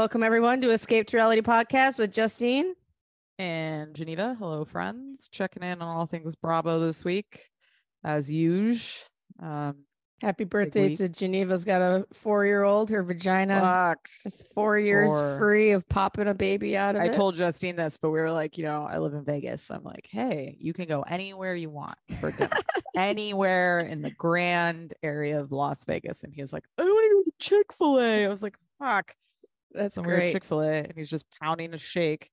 Welcome everyone to Escape to Reality podcast with Justine. and Geneva. Hello, friends. Checking in on all things Bravo this week, as usual. Um, Happy birthday to Geneva's got a four year old. Her vagina fuck. is four years Four. free of popping a baby out of I it. told Justine this, but we were like, you know, I live in Vegas. So I'm like, hey, you can go anywhere you want for dinner, anywhere in the grand area of Las Vegas. And he was like, I want to go to Chick fil A. I was like, fuck. That's So we were great. Chick fil A and he's just pounding a shake.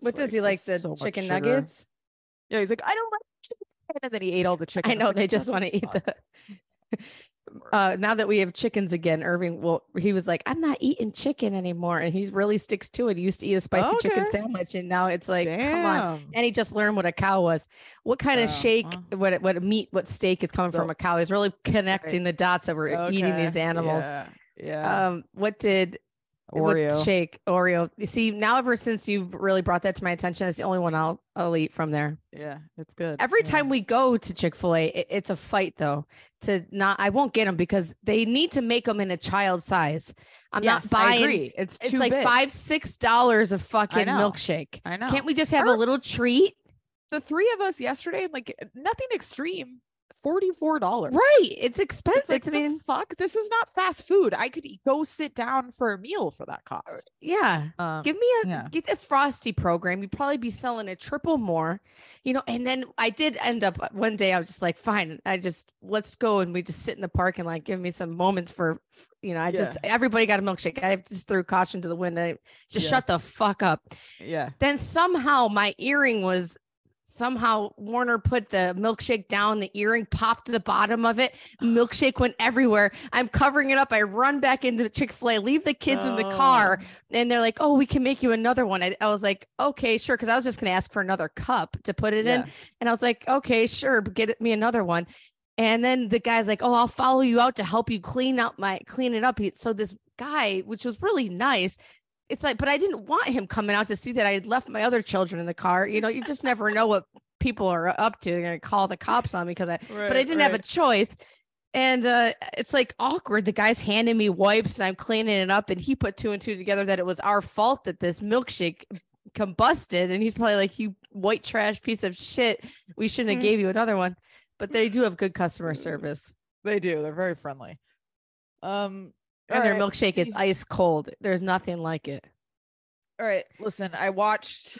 What does he like? The so chicken nuggets? Yeah, he's like, I don't like chicken. And then he ate all the chicken. I know like, they just want to eat the. Uh, now that we have chickens again, Irving, well, he was like, "I'm not eating chicken anymore," and he really sticks to it. He used to eat a spicy chicken sandwich, and now it's like, come on. And he just learned what a cow was. What kind of Oh, shake, well. what what meat, what steak is coming from a cow? He's really connecting the dots that we're eating these animals. Yeah. yeah. Um, what did Oreo. What shake Oreo? You see, now ever since you've really brought that to my attention, it's the only one I'll I'll eat from there. yeah, it's good. Every yeah. time we go to Chick Fil A, it, it's a fight though. To not, I won't get them because they need to make them in a child size. I'm Yes, not buying. I agree. It's It's like big. five six dollars a fucking know. milkshake. I know. Can't we just have Our- a little treat? the three of us yesterday, like nothing extreme. Forty-four dollars. Right. It's expensive. It's like I mean, fuck. This is not fast food. I could go sit down for a meal for that cost. yeah. Um, Give me a yeah. get the frosty program. You'd probably be selling a triple more, you know. And then I did end up uh, one day. I was just like, fine. I just let's go and we just sit in the park and like Give me some moments for, you know. I just everybody got a milkshake. I just threw caution to the wind. I just shut the fuck up. yeah. Then somehow my earring was somehow Warner put the milkshake down. The earring popped the bottom of it. Milkshake went everywhere. I'm covering it up. I run back into Chick Fil A, leave the kids in the car Oh. and they're like, "Oh, we can make you another one." I, I was like, "Okay, sure," because I was just going to ask for another cup to put it in, and I was like, "Okay, sure, but get me another one." And then the guy's like, "Oh, I'll follow you out to help you clean out my clean it up." So this guy, which was really nice, it's like, but I didn't want him coming out to see that I had left my other children in the car. You know, you just never know what people are up to. They're going to call the cops on me because I but I didn't have a choice. And uh, it's like awkward. The guy's handing me wipes and I'm cleaning it up. And he put two and two together that it was our fault that this milkshake combusted. And he's probably like, You white trash piece of shit. We shouldn't have Mm. gave you another one. But they do have good customer service. They do. They're very friendly. Um, And their right, milkshake is ice cold. There's nothing like it. All right, listen, I watched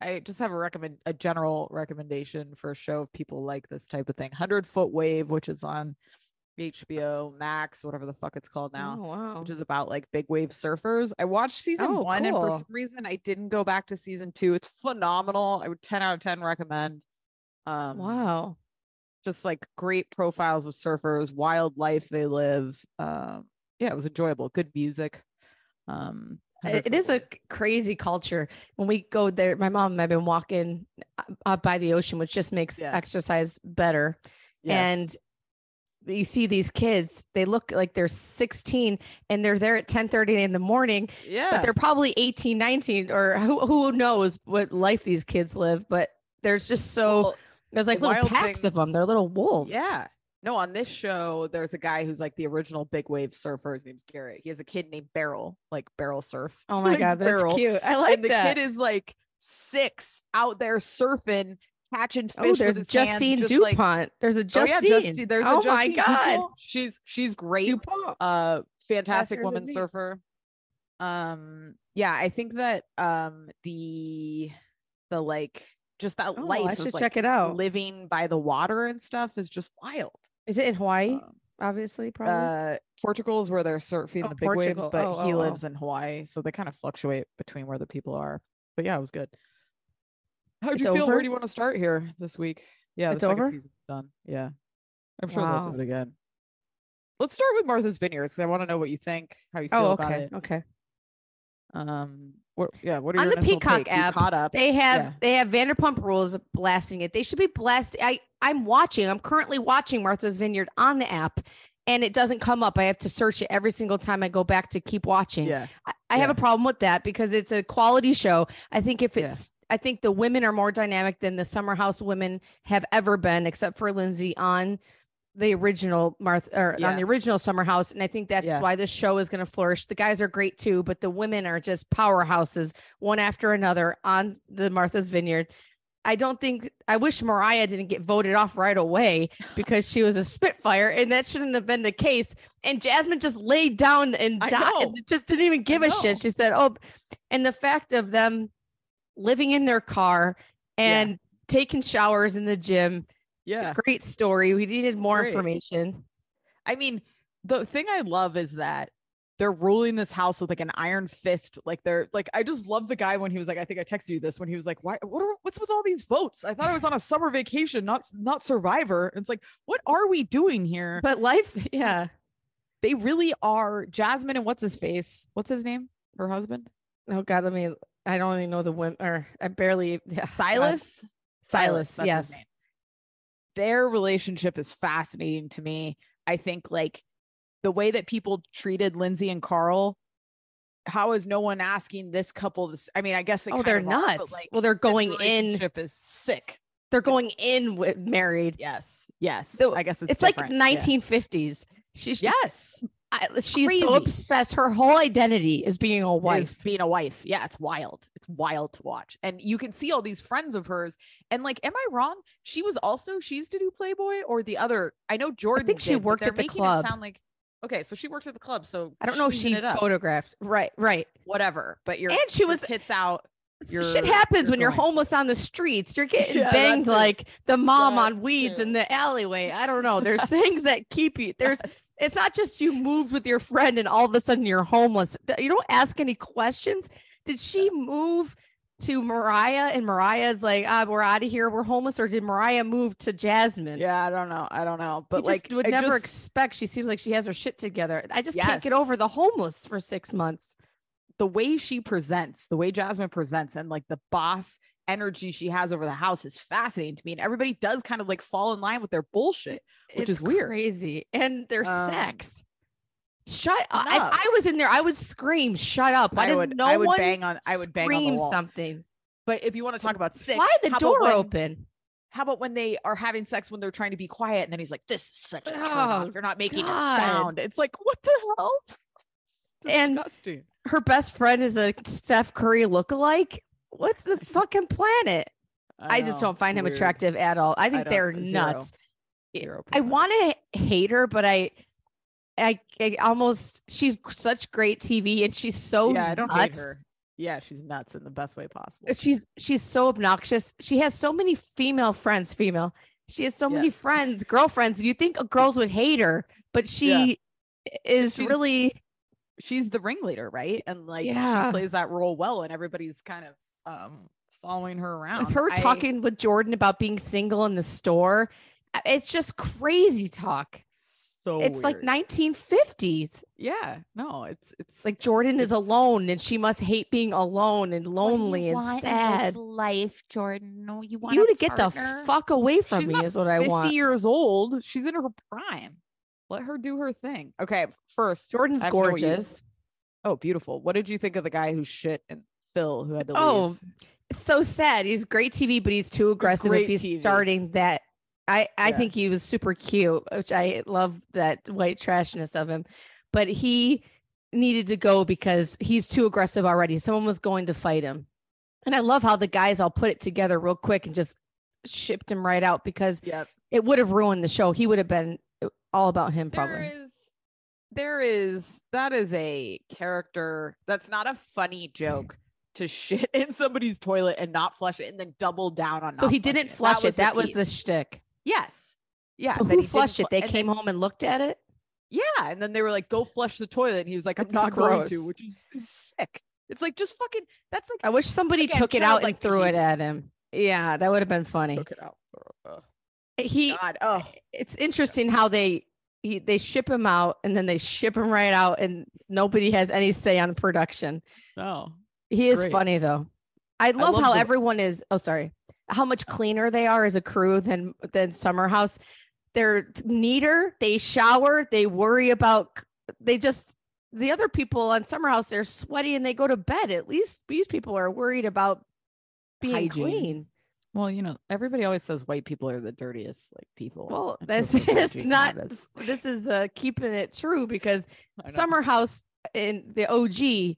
I just have a recommend a general recommendation for a show if people like this type of thing. 100 Foot Wave, which is on HBO Max, whatever the fuck it's called now, Oh, wow. which is about like big wave surfers. I watched season Oh, 1 and for some reason I didn't go back to season 2. It's phenomenal. I would 10 out of 10 recommend. Um wow. just like great profiles of surfers, wildlife they live. Um yeah, it was enjoyable. Good music. Um 100 It- is a crazy culture when we go there. My mom and I've been walking up by the ocean, which just makes Yeah. exercise better. Yes. And you see these kids, they look like they're 16 and they're there at 10 30 in the morning, yeah. but they're probably 18, 19, or who, who knows what life these kids live. But there's just so, Well, there's like the little packs thing- of them. They're little wolves. Yeah. No, on this show, there's a guy who's like the original big wave surfer. His name's Garrett. He has a kid named Beryl, like Barrel Surf. Oh my like God. That's Beryl. cute. I like that. the kid is like six out there surfing, catching fish. oh, with there's his hands, Justine just, like- DuPont. there's a Justine. Oh, yeah, Justine. There's oh a Justine my God. DuPont. She's she's great. DuPont. uh fantastic Faster woman surfer um yeah i think that um the the like just that Oh, life I of should like check it out. living by the water and stuff is just wild Is it in Hawaii? Um, Obviously, probably. uh, Portugal is where they're surfing Oh, the big waves, but Oh, he oh, oh. lives in Hawaii, so they kind of fluctuate between where the people are. But yeah, it was good. How'd It's you feel? over? Where do you want to start here this week? Yeah, It's over? season's done. Yeah, I'm sure Wow. they'll do it again. Let's start with Martha's Vineyards because I want to know what you think, how you feel oh, about it. Okay. Um, what? Yeah, what are On the Peacock take? App, caught up? They have Yeah. they have Vanderpump Rules blasting it. They should be blasting. I I'm watching. I'm currently watching Martha's Vineyard on the app, and it doesn't come up. I have to search it every single time I go back to keep watching. Yeah, I, I have a problem with that because it's a quality show. I think if Yeah. it's I think the women are more dynamic than the Summer House women have ever been, except for Lindsay on the original Martha or on the original Summer House. And I think that's Yeah. why this show is going to flourish. The guys are great too, but the women are just powerhouses, one after another on the Martha's Vineyard. I don't think I wish Mariah didn't get voted off right away because she was a Spitfire, and that shouldn't have been the case. And Jasmine just laid down and died, just didn't even give a know. shit. She said, "Oh," and the fact of them living in their car Yeah. and taking showers in the gym. Yeah. Great story. We needed more Great. information. I mean, the thing I love is that they're ruling this house with like an iron fist. Like they're like, I just love the guy when he was like, I think I texted you this when he was like, why, what are, what's with all these votes? I thought I was on a summer vacation, not, not survivor. It's like, what are we doing here? But life, yeah. they really are Jasmine and what's his face? What's his name? Her husband? Oh God, let me. I don't even know the women, or I barely. Yeah, God. Silas? Silas, his yes. Their relationship is fascinating to me. I think like the way that people treated Lindsay and Carl. How is no one asking this couple this? I mean, I guess they oh they're of are, like, well, they're going in. relationship is sick. They're going in with married. Yes, yes. So I guess it's, It's, like different. Yeah. 1950s. She's Yes, I, she's crazy. so obsessed. Her whole identity is being a is wife. being a wife. Yeah, it's wild. It's wild to watch. And you can see all these friends of hers. And like, am I wrong? She was also she used to do Playboy or the other. I know Jordan. I think she did, worked at the club. Sound like okay, so she worked at the club. So I don't know if she photographed. Right, right. whatever. But you're And she was tits out. Shit happens you're when you're homeless on the streets. You're getting Yeah, banged like the mom That on weeds in the alleyway. I don't know. There's things that keep you. There's. It's not just you moved with your friend and all of a sudden you're homeless. You don't ask any questions. Did she move to Mariah and Mariah's like, ah, we're out of here, we're homeless, or did Mariah move to Jasmine? Yeah, I don't know. I don't know. But you like, just would I never just- expect. She seems like she has her shit together. I just can't get over the homeless for six months. the way she presents, the way Jasmine presents, and like the boss energy she has over the house is fascinating to me. And everybody does kind of like fall in line with their bullshit. Which is weird. crazy, and their Um, sex. Shut up! If. I was in there, I would scream, "Shut up!" Why I does would, no I would bang on, I would bang on the scream wall. something? But if you want to talk about sick, Why the door when- open? How about when they are having sex when they're trying to be quiet, and then he's like, "This is such a turn Oh, off. You're not making God. a sound." It's like, what the hell? And- Disgusting. Her best friend is a Steph Curry lookalike. What's the fucking planet? I, just don't find him weird. attractive at all. I think don't- they're zero. nuts. Zero I want to hate her, but I, I, I almost she's such great TV and she's so yeah, I don't nuts. hate her. Yeah, she's nuts in the best way possible. She's she's so obnoxious. She has so many female friends. Female. She has so many friends, girlfriends. You think girls would hate her, but she is She's- really she's the ringleader, right? And like Yeah. she plays that role well, and everybody's kind of um following her around. with her I- talking with Jordan about being single in the store. It's just crazy talk. so it's like 1950s. Yeah, no, it's it's Like Jordan is alone and she must hate being alone and lonely and sad. life, Jordan. No, you want You to get the fuck away from She's me is what I 50 want. years old. She's in her prime. Let her do her thing. Okay, first, Jordan's I have to know what you- gorgeous. oh, beautiful. What did you think of the guy who shit and Phil who had to Oh, leave? It's so sad. He's great TV, but he's too aggressive great if he's TV. starting that. I, I Yeah. think he was super cute, which I love that white trashness of him. But he needed to go because he's too aggressive already. Someone was going to fight him. And I love how the guys all put it together real quick and just shipped him right out because Yep. it would have ruined the show. He would have been uh, all about him probably. There is, there is, that is a character that's not a funny joke to shit in somebody's toilet and not flush it and then double down on not so he flushing didn't it. flush was it. That was the piece. shtick. yes. Yeah. so that who he flushed it? fl- They and came then- home and looked at it. Yeah, and then they were like, "Go flush the toilet," and he was like, "I'm It's not going to," which is, is sick. It's like just fucking. That's like I wish somebody Again, took it out and childlike threw it at him. Yeah, that would have been funny. took it out. Ugh. He God, oh, it's interesting how they he, they ship him out and then they ship him right out and nobody has any say on production. no. He is Great. funny though. I love, love how the- everyone is oh sorry. How much cleaner they are as a crew than than Summer House. They're neater, they shower, they worry about they just the other people on Summer House they're sweaty and they go to bed. At least these people are worried about being Hygiene. clean. Well, you know, everybody always says white people are the dirtiest like people. Well, this feel that's so bad just being not this is uh keeping it true because I. Summer House in the OG,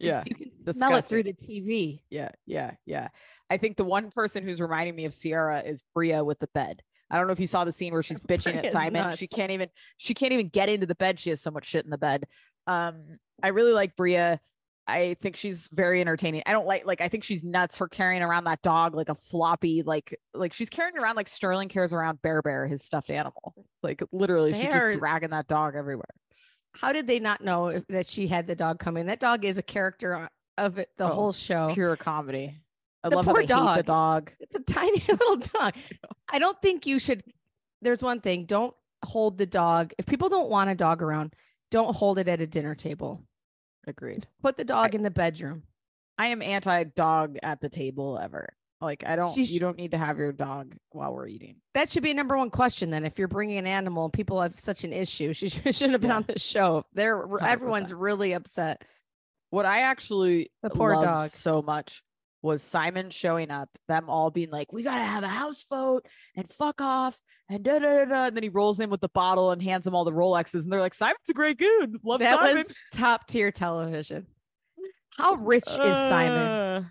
it's- Yeah, you can smell it through the TV. Yeah, yeah, yeah. I think the one person who's reminding me of Ciara is Bria with the bed. I don't know if you saw the scene where she's bitching at Bria's Simon. She can't even she can't even get into the bed. She has so much shit in the bed. Um, I really like Bria. I think she's very entertaining. I don't like like I think she's nuts. Her carrying around that dog like a floppy like like she's carrying around like Sterling carries around Bear Bear, his stuffed animal. Like literally, she's just dragging that dog everywhere. How did they not know if, that she had the dog coming? That dog is a character of it the Oh, whole show. Pure comedy. I The love how poor hate the dog. It's a tiny little dog. I don't think you should. There's one thing: don't hold the dog. If people don't want a dog around, don't hold it at a dinner table. Agreed. Put the dog in the bedroom. I am anti dog at the table ever. Like I don't. She's- you don't need to have your dog while we're eating. That should be a number one question. Then, if you're bringing an animal, and people have such an issue. She should- shouldn't have been Yeah. on the show. They're everyone's 100%. really upset. What I actually The poor loved dog. so much was Simon showing up, them all being like, "We gotta have a house vote and fuck off." And da da da da. And then he rolls in with the bottle and hands them all the Rolexes, and they're like, "Simon's a great dude. Love that Simon." was top tier television. How rich is Simon? Uh,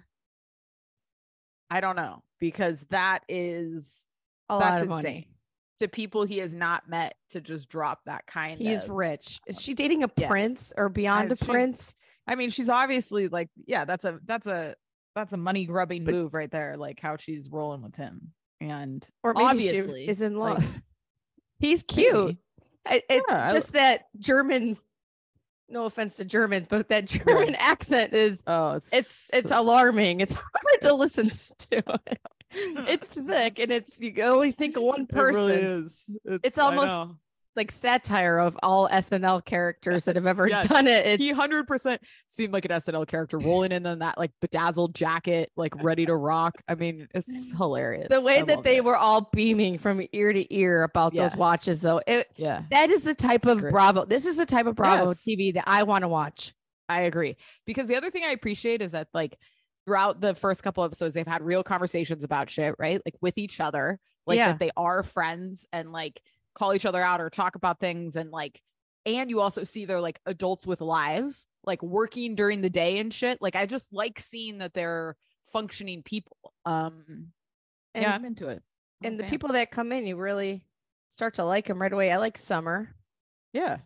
I don't know because that is A that's lot of insane. money. to people he has not met to just drop that kind He's of rich. Is she dating a Yeah. prince or beyond I- a she- prince? I mean, she's obviously like, yeah, that's a that's a that's a money grubbing But- move right there, like how she's rolling with him. And Or maybe obviously, she is in like, love. He's cute. maybe. I, it, Yeah, just that German. No offense to Germans, but that German accent is Oh, it's it's it's so- alarming. It's hard to listen to. it's thick and it's you only think of one person. It really is. It's, It's almost. Like satire of all SNL characters that have ever yes. done it. It's he hundred percent seemed like an SNL character rolling in in that like bedazzled jacket, like ready to rock. I mean, it's hilarious. the way I that they it. were all beaming from ear to ear about those watches though. It Yeah, that is the type It's of great. Bravo. This is the type of Bravo Yes. TV that I want to watch. I agree. Because the other thing I appreciate is that like throughout the first couple episodes, they've had real conversations about shit, right? Like with each other, like Yeah. that they are friends and like call each other out or talk about things and like and you also see they're like adults with lives, like working during the day and shit. Like I just like seeing that they're functioning people. Um And, yeah, I'm into it. And the people that come in, you really start to like them right away. I like Summer. Yeah.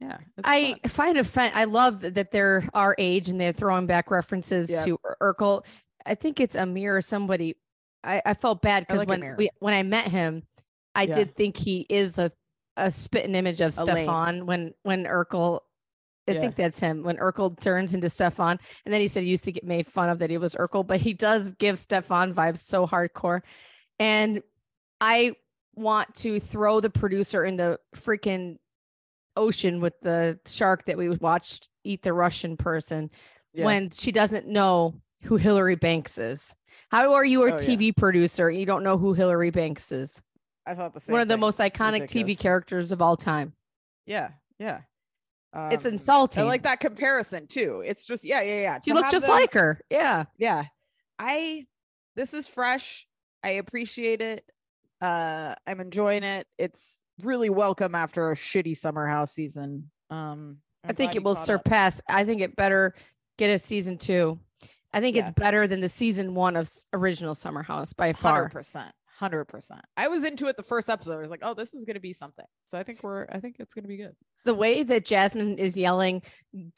Yeah. I fun. find fun. I love that- that they're our age and they're throwing back references Yeah. to Urkel. I think it's Amir or somebody. I, I felt bad because like when Amir. we when I met him, I Yeah. did think he is a a spitting image of Stefan when when Urkel. I Yeah. think that's him when Urkel turns into Stefan, and then he said he used to get made fun of that he was Urkel, but he does give Stefan vibes so hardcore, and I want to throw the producer in the freaking ocean with the shark that we watched eat the Russian person Yeah. when she doesn't know who Hillary Banks is. How are you a Oh, yeah. TV producer you don't know who Hillary Banks is? I thought the same One of the thing. most iconic. TV characters of all time. Yeah, yeah. It's Um, insulting. I like that comparison too. It's just yeah, yeah, yeah. She To looked just them- like her. Yeah. yeah. I this is fresh. I appreciate it. Uh I'm enjoying it. It's really welcome after a shitty summer house season. Um I think it will surpass. I think it better get a season two. I think Yeah. it's better than the season one of original Summer House by far. hundred percent. Hundred percent. I was into it the first episode. I was like, oh, this is gonna be something. So I think we're I think it's gonna be good. The way that Jasmine is yelling,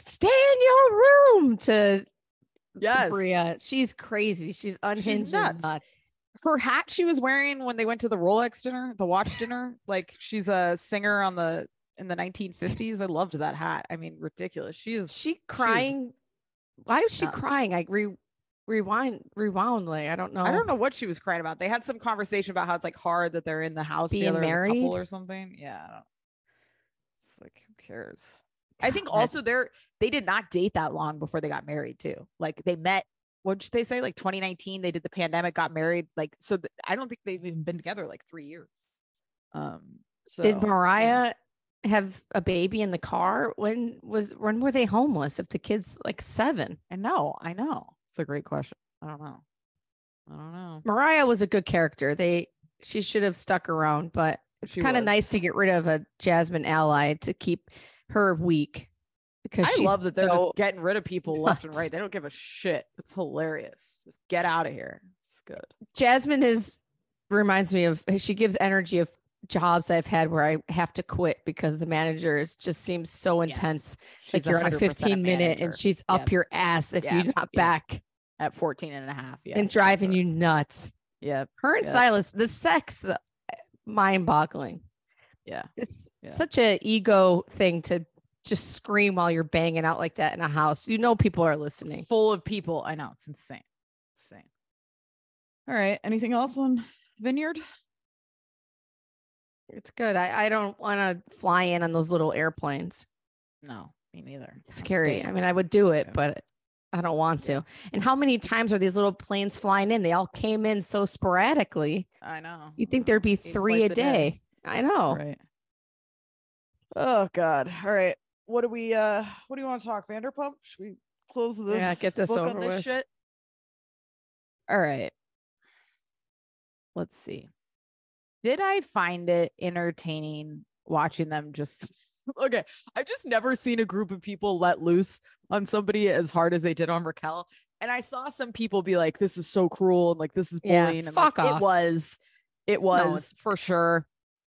"Stay in your room" to to Bria, she's crazy. She's unhinged and nuts. nuts. her hat she was wearing when they went to the Rolex dinner, the watch dinner. Like she's a singer on the in the 1950s. I loved that hat. I mean, ridiculous. She is she is- crying? Why was she nuts. crying? I re rewind rewound like I don't know. I don't know what she was crying about. They had some conversation about how it's like hard that they're in the house Being together as a couple married? or something. Yeah. I don't, it's like who cares? I think God. also they're they did not date that long before they got married too. Like they met. What did they say? Like 2019, they did the pandemic, got married. Like so, th- I don't think they've even been together like three years. Um. So Did yeah. Mariah have a baby in the car? When was when were they homeless? If the kid's like seven, I know. I know. A great question. I don't know. I don't know. Mariah was a good character. They she should have stuck around, but it's kind of nice to get rid of a Jasmine ally to keep her weak because I love that they're so- just getting rid of people left and right. They don't give a shit. It's hilarious. Just get out of here. It's good. Jasmine is reminds me of she gives energy of jobs I've had where I have to quit because the manager is just seems so intense. like She's you're on a 100% 15 minute and she's up your ass if Yeah, you're not yeah. back at 14 and a half. Yeah. and driving you nuts. Yeah. Her and. Silas, the sex, uh, mind boggling. Yeah. It's Yeah. such a ego thing to just scream while you're banging out like that in a house. You know people are listening. Full of people. I know. It's insane. Insane. All right. Anything else on Vineyard? It's good. I, I don't want to fly in on those little airplanes. No, me neither. It's scary. I mean, I would do it, but I don't want to. And how many times are these little planes flying in? They all came in so sporadically. I know. You'd think there'd be. Eight three a day. day. I know. Right. Oh God. All right. What do we uh what do you want to talk? Vanderpump? Should we close the Yeah, get this book over on this with. shit? All right. Let's see. Did I find it entertaining watching them just okay? I've just never seen a group of people let loose on somebody as hard as they did on Raquel. And I saw some people be like, this is so cruel and like this is Yeah, bullying. and fuck like, off. It was, it was it's- for sure.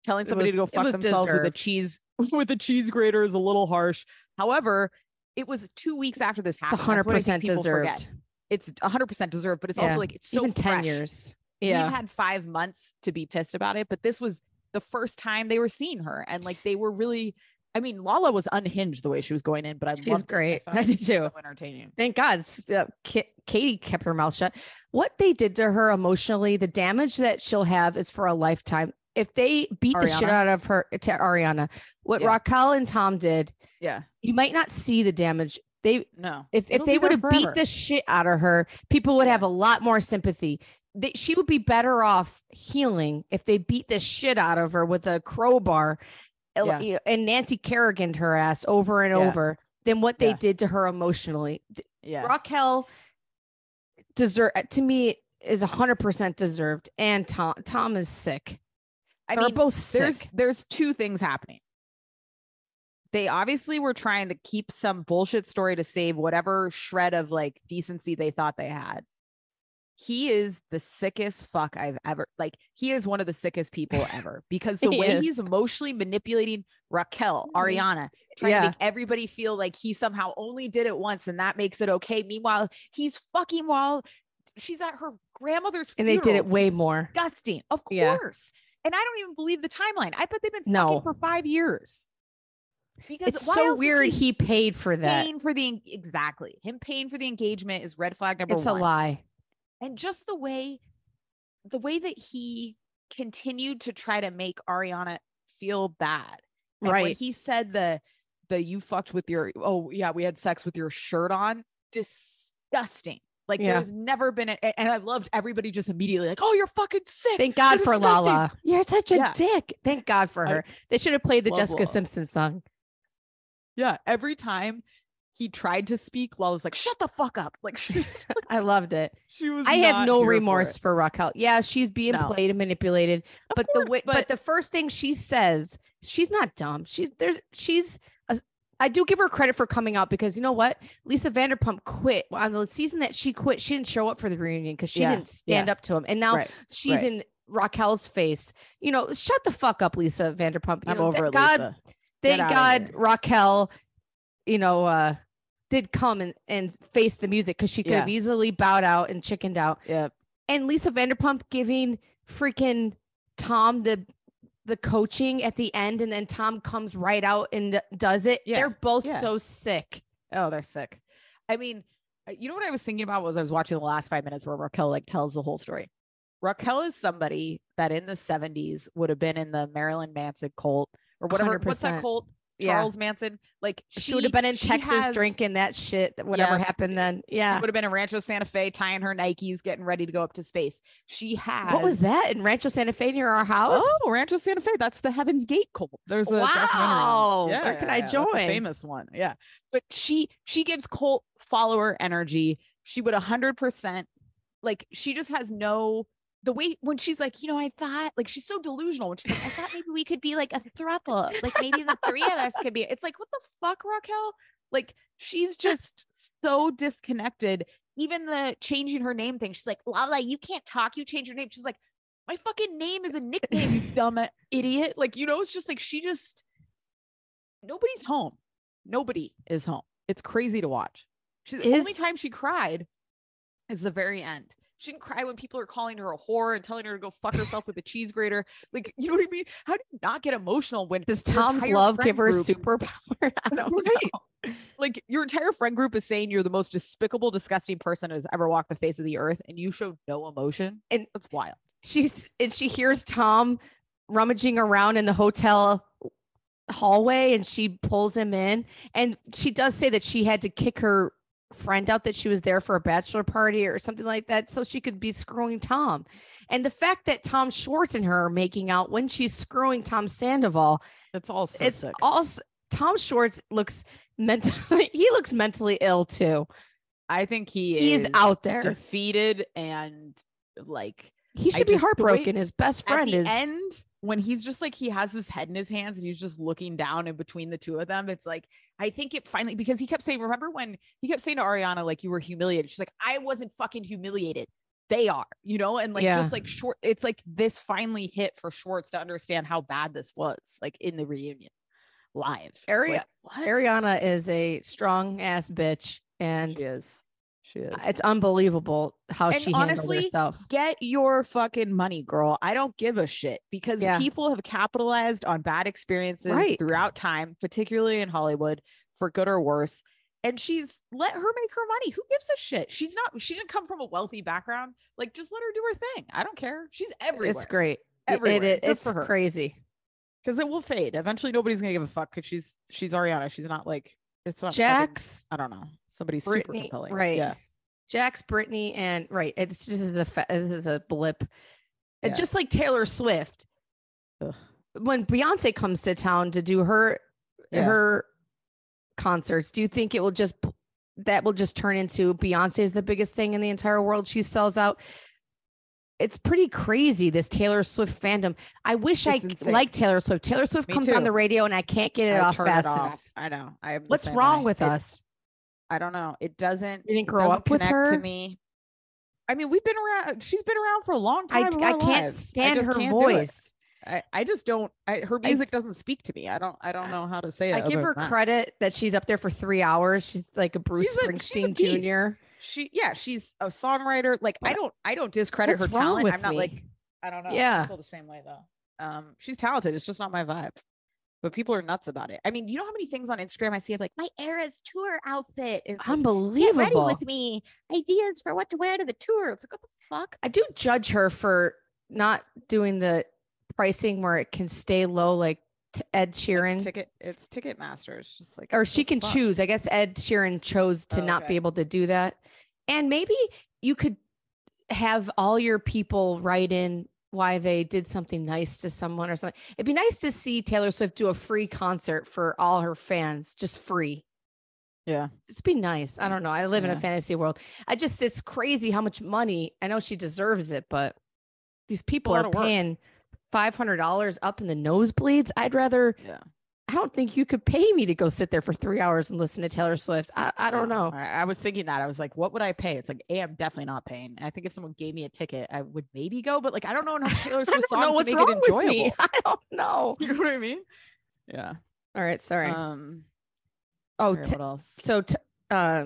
Telling somebody to go fuck was themselves with a cheese with a cheese grater is a little harsh. However, it was two weeks after this happened. hundred I think percent people forget deserved. it's 100% deserved but it's Yeah, also like it's so Even ten fresh. years. we've had five months to be pissed about it but this was the first time they were seeing her and like they were really i mean lala was unhinged the way she was going in but i She's it. great. I did too. so entertaining Thank God, uh, Ki- Katie kept her mouth shut. What they did to her emotionally, the damage that she'll have is for a lifetime. If they beat the shit out of her to Ariana, what Yeah. Raquel and Tom did, yeah you might not see the damage. They no if if It'll they would have beat the shit out of her, people would Yeah. have a lot more sympathy. They, she would be better off healing if they beat the shit out of her with a crowbar Yeah. you know, and Nancy Kerrigan her ass over and Yeah. over than what they Yeah. did to her emotionally. Yeah Raquel deserve uh, to me is hundred percent deserved, and Tom Tom is sick. i They're mean both there's there's two things happening they obviously were trying to keep some bullshit story to save whatever shred of like decency they thought they had he is the sickest fuck I've ever like he is one of the sickest people ever because the He way he's emotionally manipulating Raquel, Mhm. Ariana, trying Yeah. to make everybody feel like he somehow only did it once and that makes it okay. Meanwhile, he's fucking while she's at her grandmother's And they did it way more. Disgusting. Of Yeah. course. And I don't even believe the timeline. I bet they've been No. fucking for five years. Because It's so weird. he He paid for that. paying for the exactly him paying for the engagement is red flag number It's one It's a lie. And just the way the way that he continued to try to make Ariana feel bad. And when Right. he said the the you fucked with your oh yeah, we had sex with your shirt on, disgusting. Like Yeah. there's never been a, and I loved everybody just immediately like, oh, you're fucking sick. Thank God You're for disgusting." Lala. You're such a Yeah. dick. Thank God for I her. They should have played the Jessica Lala. Simpson song. Yeah. Every time he tried to speak, Lala's like, shut the fuck up. Like she, I loved it. she was I have no here for remorse for, Raquel. Yeah, she's being No. played and manipulated. Of but course, the way, but, the first thing she says, she's not dumb. She's there's she's a, I do give her credit for coming out because you know what? Lisa Vanderpump quit on the season that she quit. She didn't show up for the reunion because she Yeah, didn't stand up to him. And now Right, she's right. in Raquel's face. You know, shut the fuck up, Lisa Vanderpump. You I'm know, over thank it, God, Lisa. thank God. Raquel, you know, uh did come and, and face the music because she could have easily bowed out and chickened out. Yep. and Lisa Vanderpump giving freaking Tom the the coaching at the end, and then Tom comes right out and does it. Yeah, They're both yeah. so sick. Oh, they're sick. I mean, uh, you know what I was thinking about was I was watching the last five minutes where Raquel like tells the whole story. Raquel is somebody that in the 70s would have been in the Marilyn Manson cult or whatever. What's that 100%. Cult? Yeah. Charles Manson. Like She, would have been in Texas has- drinking that shit. Whatever Yeah. happened then. Yeah. Would have been in Rancho Santa Fe tying her Nikes, getting ready to go up to space. She has What was that in Rancho Santa Fe near our house? Oh, Rancho Santa Fe. That's the Heaven's Gate cult. There's a documentary on it. Wow, where can I join? famous one. Yeah. But she she gives cult follower energy. She would a hundred percent like she just has no the way when she's like, you know, I thought like she's so delusional when she's like, I thought maybe we could be like a throuple. Like maybe the three of us could be. It's like, what the fuck, Raquel? Like she's just so disconnected. Even the changing her name thing, she's like, Lala, you can't talk. You change your name. She's like, my fucking name is a nickname, you dumb idiot. Like, you know, it's just like she just nobody's home. Nobody is home. It's crazy to watch. She's the only time she cried is the very end. She didn't cry when people are calling her a whore and telling her to go fuck herself with a cheese grater. Like, you know what I mean? How do you not get emotional when Does Tom's love give her group- superpower? I don't know. Right. like your entire friend group is saying you're the most despicable, disgusting person that has ever walked the face of the earth, and you show no emotion. And- that's wild. She's and she hears Tom rummaging around in the hotel hallway and she pulls him in. And she does say that she had to kick her friend out that she was there for a bachelor party or something like that so she could be screwing Tom. And the fact that Tom Schwartz and her are making out when she's screwing Tom Sandoval, It's all so it's sick. also Tom Schwartz looks mentally he looks mentally ill too. I think he He's is out there. defeated and like He I should be the way- heartbroken. His best friend at the is end when he's just like he has his head in his hands and he's just looking down in between the two of them it's like i think it finally because he kept saying remember when he kept saying to ariana like you were humiliated. She's like i wasn't fucking humiliated. They are you know and like Yeah. just like short it's like this finally hit for schwartz to understand how bad this was like in the reunion live. Ari- like, what? Ariana is a strong ass bitch, and she is she is it's unbelievable how And she handled honestly, herself. get your fucking money, girl. I don't give a shit because Yeah. people have capitalized on bad experiences Right. throughout time, particularly in Hollywood, for good or worse. And she's let her make her money. Who gives a shit? She's not, she didn't come from a wealthy background. Like, just let her do her thing. I don't care. She's everywhere. It's great. It- Everywhere. It, Good it's crazy. Because it will fade. Eventually, nobody's going to give a fuck because she's, she's Ariana. She's not like, it's not fucking- Jax, I don't know. Somebody super Brittany, compelling. right? Yeah. Jax, Brittany, and right. It's just the the blip. Yeah. just like Taylor Swift, Ugh. when Beyonce comes to town to do her Yeah. her concerts, do you think it will just that will just turn into Beyonce is the biggest thing in the entire world? She sells out. It's pretty crazy this Taylor Swift fandom. I wish I It's c- insane. liked Taylor Swift. Taylor Swift Me comes on the radio and I can't get it I off fast it off. enough. I know. I What's wrong way. with It- us? I don't know. It doesn't. You didn't grow doesn't up with connect her? to me. I mean, we've been around. She's been around for a long time. of I can't lives. Stand just her can't voice. I, I just don't. I, her music doesn't speak to me. I don't. I don't know how to say it. I give her that. credit that she's up there for three hours. She's like a Bruce She's a- she's a Springsteen. Jr. She, yeah, she's a songwriter. Like I don't. I don't discredit her what's wrong talent. I'm not me? like. I don't know. Yeah. I feel the same way though. Um, she's talented. It's just not my vibe. But people are nuts about it. I mean, you know how many things on Instagram I see of like my Eras tour outfit. It's like, get ready with me. Ideas for what to wear to the tour. It's like what the fuck? I do judge her for not doing the pricing where it can stay low, like t- Ed Sheeran, It's ticket. It's Ticketmaster. It's just like or she can fucked. choose. I guess Ed Sheeran chose to Oh, not okay. be able to do that. And maybe you could have all your people write in why they did something nice to someone or something. It'd be nice to see Taylor Swift do a free concert for all her fans, just free. Yeah. Just be nice. I don't know. I live in a fantasy world. I just, it's crazy how much money. I know she deserves it, but these people are paying $500 up in the nosebleeds. I'd rather, Yeah. I don't think you could pay me to go sit there for three hours and listen to Taylor Swift. I, I don't know. I, I was thinking that. I was like, what would I pay? It's like, A, I'm definitely not paying. And I think if someone gave me a ticket, I would maybe go, but like, I don't know enough Taylor I Swift don't know songs to make it enjoyable. I don't know. You know what I mean? Yeah. All right. Sorry. Um, oh, right, t- what else? so, t- uh,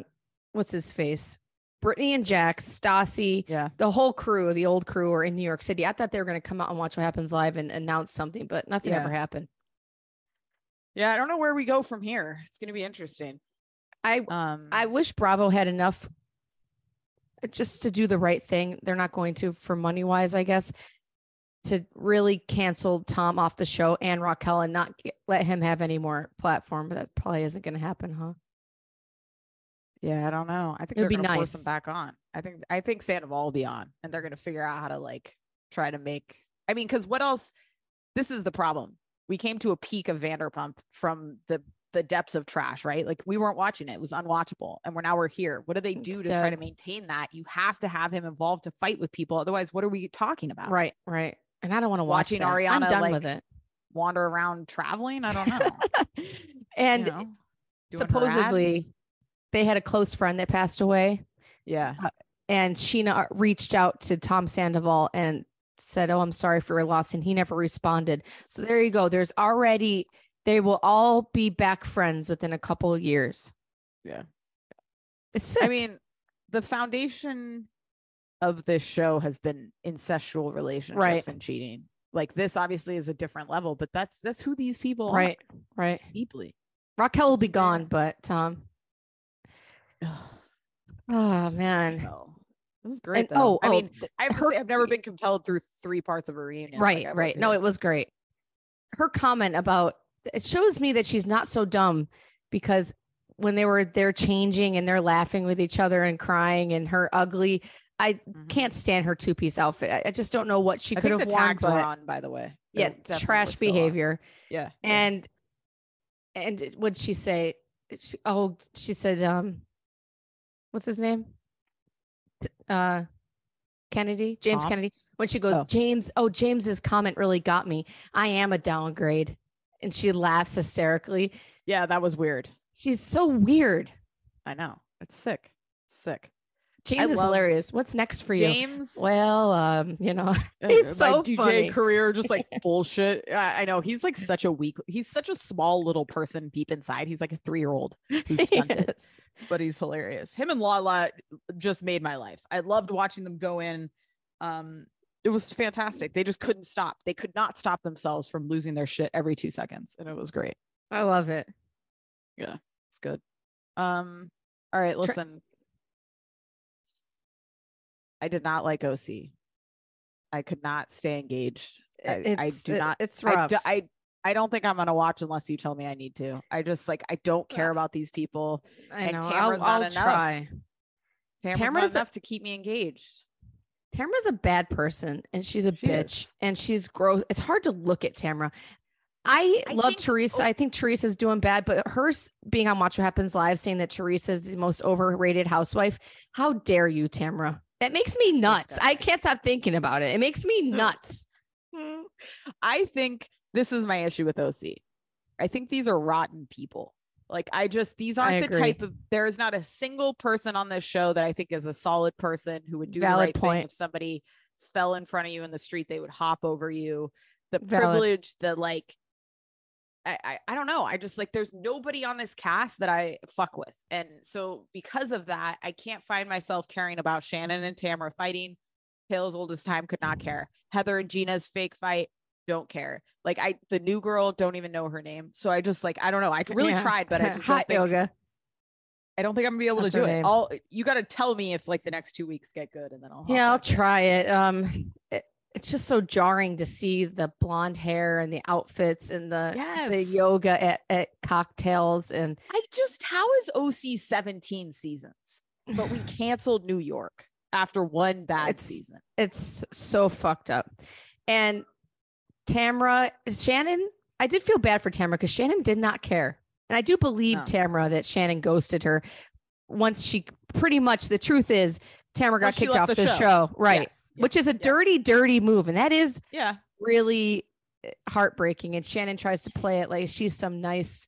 what's his face? Brittany and Jax, Stassi, Yeah. the whole crew, the old crew, are in New York City. I thought they were going to come out and watch what happens live and announce something, but nothing Yeah. ever happened. Yeah. I don't know where we go from here. It's gonna be interesting. I Um I wish Bravo had enough uh, just to do the right thing. They're not going to for money wise, I guess, to really cancel Tom off the show and Raquel and not get, let him have any more platform. But that probably isn't going to happen, huh? Yeah, I don't know. I think It they're would be gonna force them back on. I think I think Sandoval will be on, and they're gonna figure out how to like try to make. I mean, because what else? This is the problem. We came to a peak of Vanderpump from the the depths of trash, right? Like we weren't watching it; it was unwatchable, and we're now we're here. What do they It's do to try to maintain that? You have to have him involved to fight with people. Otherwise, what are we talking about? Right, right. And I don't want to watch Watching that. I'm Ariana, done like, with it. Wander around traveling? I don't know. and you know, supposedly they had a close friend that passed away yeah. Uh, and Scheana uh, reached out to Tom Sandoval and said, "Oh, I'm sorry for your loss," and he never responded. So there you go. There's already they will all be back friends within a couple of years. Yeah. It's sick. I mean, the foundation of this show has been incestual relationships and cheating. Like this obviously is a different level, but that's that's who these people are right, right. deeply. Raquel will be gone, but um, oh man. Well, it was great And though. oh, I oh, mean, I have to say I've never been compelled through three parts of a reunion. right, was right. No, it was great. Her comment about it shows me that she's not so dumb because when they were there changing and they're laughing with each other and crying and her ugly, I Mhm. can't stand her two piece outfit. I, I just don't know what she I could have the worn. tags were on, by the way. They yeah, trash were still on. behavior. Yeah. yeah. And and what'd she say? She, oh, she said, um, what's his name? Uh, Kennedy, James Tom? Kennedy. When she goes, Oh. James, oh, James's comment really got me. I am a downgrade, and she laughs hysterically. yeah, that was weird. She's so weird. I know. It's sick. Sick. James is hilarious. What's next for you? James Well, um, you know, He's so DJ funny. career just like bullshit. I, I know he's like such a weak. He's such a small little person deep inside. He's like a three year old who's stunted, but he's hilarious. Him and Lala just made my life. I loved watching them go in. Um, it was fantastic. They just couldn't stop. They could not stop themselves from losing their shit every two seconds, and it was great. I love it. Yeah, it's good. Um, all right, listen. I did not like OC. I could not stay engaged. I, I do it- not. It's I, rough. do, I I don't think I'm gonna watch unless you tell me I need to. I just like I don't care Ugh. about these people. I and know. I'll, not I'll enough. try. Tamra's, Tamra's enough to keep me engaged. Tamra's a bad person and she's a She bitch is. and she's gross. It's hard to look at Tamra. I, I love think- Teresa. oh. I think Teresa's doing bad, but her being on Watch What Happens Live saying that Teresa's the most overrated housewife. How dare you, Tamra? That makes me nuts. I can't stop thinking about it. It makes me nuts. I think this is my issue with OC. I think these are rotten people. Like I just these aren't the type of there is not a single person on this show that I think is a solid person who would do Valid the right point. thing if somebody fell in front of you in the street they would hop over you. The Valid. privilege, the like I, I I don't know. I just like there's nobody on this cast that I fuck with. And so because of that, I can't find myself caring about Shannon and Tamra fighting. Taylor's oldest time could not care. Heather and Gina's fake fight, don't care. Like I the new girl, don't even know her name. So I just like I don't know. I really Yeah. tried, but I just don't hot think, yoga. I don't think I'm gonna be able That's to do it. I'll you gotta tell me if like the next two weeks get good and then I'll Yeah, I'll in. try it. Um, it- it's just so jarring to see the blonde hair and the outfits and the the yoga at, at cocktails and I just how is OC 17 seasons? But we canceled New York after one bad It's- season. it's so fucked up. And Tamra, Shannon, I did feel bad for Tamra because Shannon did not care. And I do believe No. Tamra that Shannon ghosted her once she pretty much the truth is Tamra got kicked off the the, show. show. Right. Yes, Which is a yes. dirty, dirty move. And that is Yeah. really uh, heartbreaking. And Shannon tries to play it like she's some nice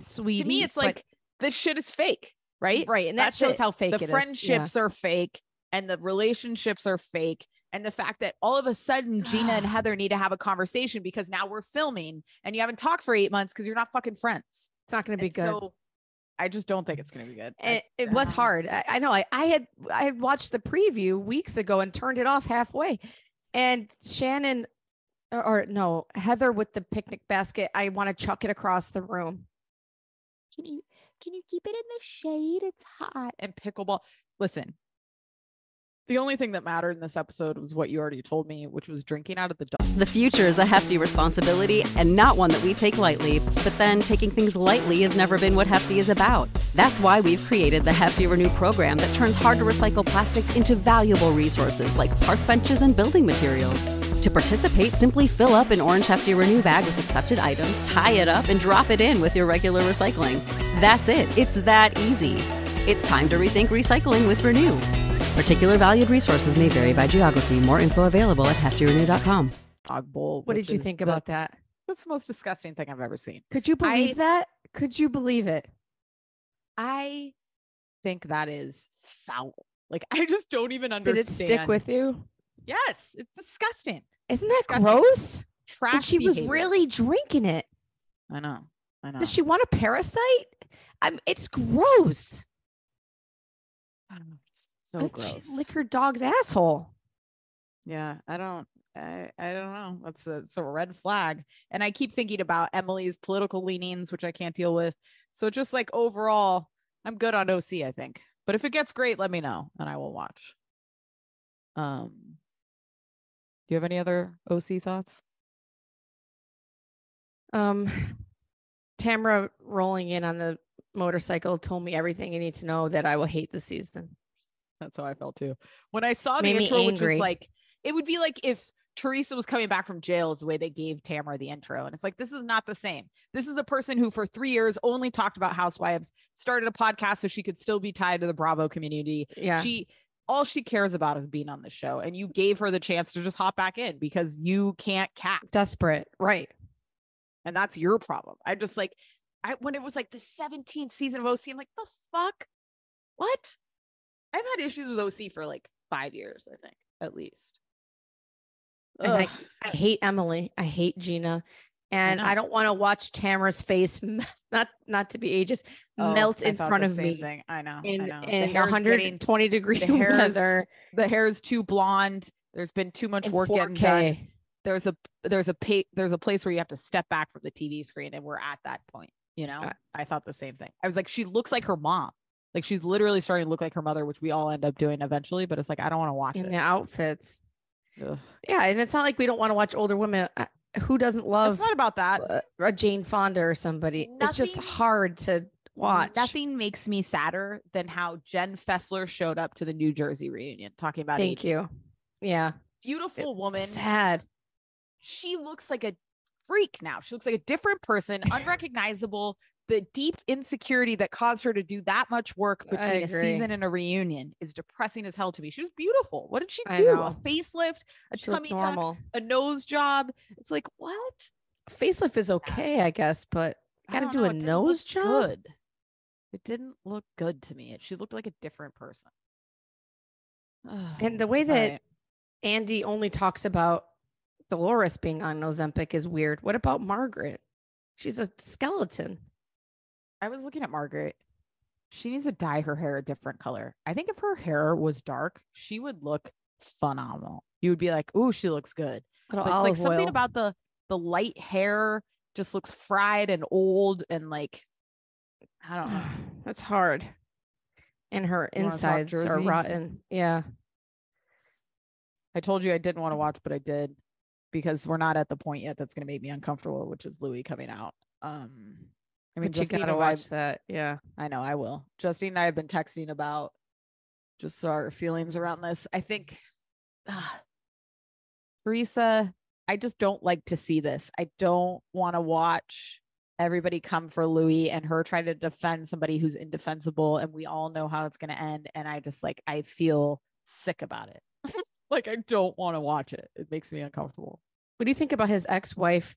sweet. To me, it's but- like this shit is fake, right? right. And that That's shows it. how fake the it is. Yeah. friendships are fake and the relationships are fake. And the fact that all of a sudden Gina and Heather need to have a conversation because now we're filming and you haven't talked for eight months because you're not fucking friends. It's not going to be And good. So I just don't think it's gonna be good. It, it was hard. I, I know. I, I had I had watched the preview weeks ago and turned it off halfway. And Shannon, or, or no, Heather with the picnic basket. I want to chuck it across the room. Can you can you keep it in the shade? It's hot. And pickleball. Listen, the only thing that mattered in this episode was what you already told me, which was drinking out of the dog. The future is a hefty responsibility and not one that we take lightly, but then taking things lightly has never been what Hefty is about. That's why we've created the Hefty Renew program that turns hard to recycle plastics into valuable resources like park benches and building materials. To participate, simply fill up an orange Hefty Renew bag with accepted items, tie it up, and drop it in with your regular recycling. That's it. It's that easy. It's time to rethink recycling with Renew. Particular valued resources may vary by geography. More info available at heftyrenew.com. dog bowl. What did you think the- about that? That's the most disgusting thing I've ever seen. Could you believe I- that? Could you believe it? I think that is foul. Like I just don't even understand. Did it stick with you? Yes, it's disgusting. Isn't that Disgusting. gross? Trash. And she was really drinking it. I know. I know. Does she want a parasite? I'm, it's gross. So Does gross. She lick her dog's asshole. Yeah, I don't. I, I don't know. That's a, it's a red flag. And I keep thinking about Emily's political leanings, which I can't deal with. So just like overall, I'm good on OC, I think. But if it gets great, let me know and I will watch. Um, do you have any other OC thoughts? Um, Tamra rolling in on the motorcycle told me everything you need to know that I will hate the season. That's how I felt too. When I saw the intro, which was like, it would be like if Teresa was coming back from jail, is the way they gave Tamra the intro. And it's like, this is not the same. This is a person who, for three years, only talked about housewives, started a podcast so she could still be tied to the Bravo community. Yeah. She, all she cares about is being on the show. And you gave her the chance to just hop back in because you can't cat. Desperate. Right. And that's your problem. I just like, I when it was like the 17th season of OC, I'm like, the fuck? What? I've had issues with OC for like five years, I think, at least. And I, I hate Emily. I hate Gina. And I, know. don't want to watch Tamra's face, not not to be ageist, Oh, melt I in front of me Thing. I know. I in, know. In hair's getting- 120 degree the hair's weather the hair is too blonde. There's been too much in work getting done. There's a there's a pa- there's a place where you have to step back from the TV screen, and we're at that point. You know, Uh, I thought the same thing. I was like, she looks like her mom. Like she's literally starting to look like her mother, which we all end up doing eventually. But it's like I don't want to watch in it. the outfits. Ugh. Yeah, and it's not like we don't want to watch older women. Uh, Who doesn't love It's not about that. uh, a Jane Fonda or somebody? It's just hard to watch. Nothing makes me sadder than how Jen Fessler showed up to the New Jersey reunion talking about Thank aging. you. Yeah, Beautiful woman. sad. She looks like a freak now. She looks like a different person, unrecognizable. The deep insecurity that caused her to do that much work between a season and a reunion is depressing as hell to me. She was beautiful. What did she I do? A facelift, a She tummy tuck, a nose job. It's like what? Facelift is okay, I guess, but I Gotta don't know, a nose job? Good. It didn't look good to me. She looked like a different person. And the way that Right. Andy only talks about Dolores being on Ozempic is weird. What about Margaret? She's a skeleton. I was looking at Margaret. She needs to dye her hair a different color. I think if her hair was dark, she would look phenomenal. You would be like, "Ooh, she looks good." But it's like something oil. about the the light hair just looks fried and old and like I don't know. That's hard. And her You insides are rotten. Yeah. I told you I didn't want to watch, but I did because we're not at the point yet that's going to make me uncomfortable, which is Louis coming out. Um, I mean, but you Justine gotta and I- watch that. Yeah. I know I will. Justine and I have been texting about just our feelings around this. I think, uh, Teresa, I just don't like to see this. I don't want to watch everybody come for Louis and her try to defend somebody who's indefensible, and we all know how it's going to end. And I just like I feel sick about it. like I don't want to watch it. It makes me uncomfortable. What do you think about his ex-wife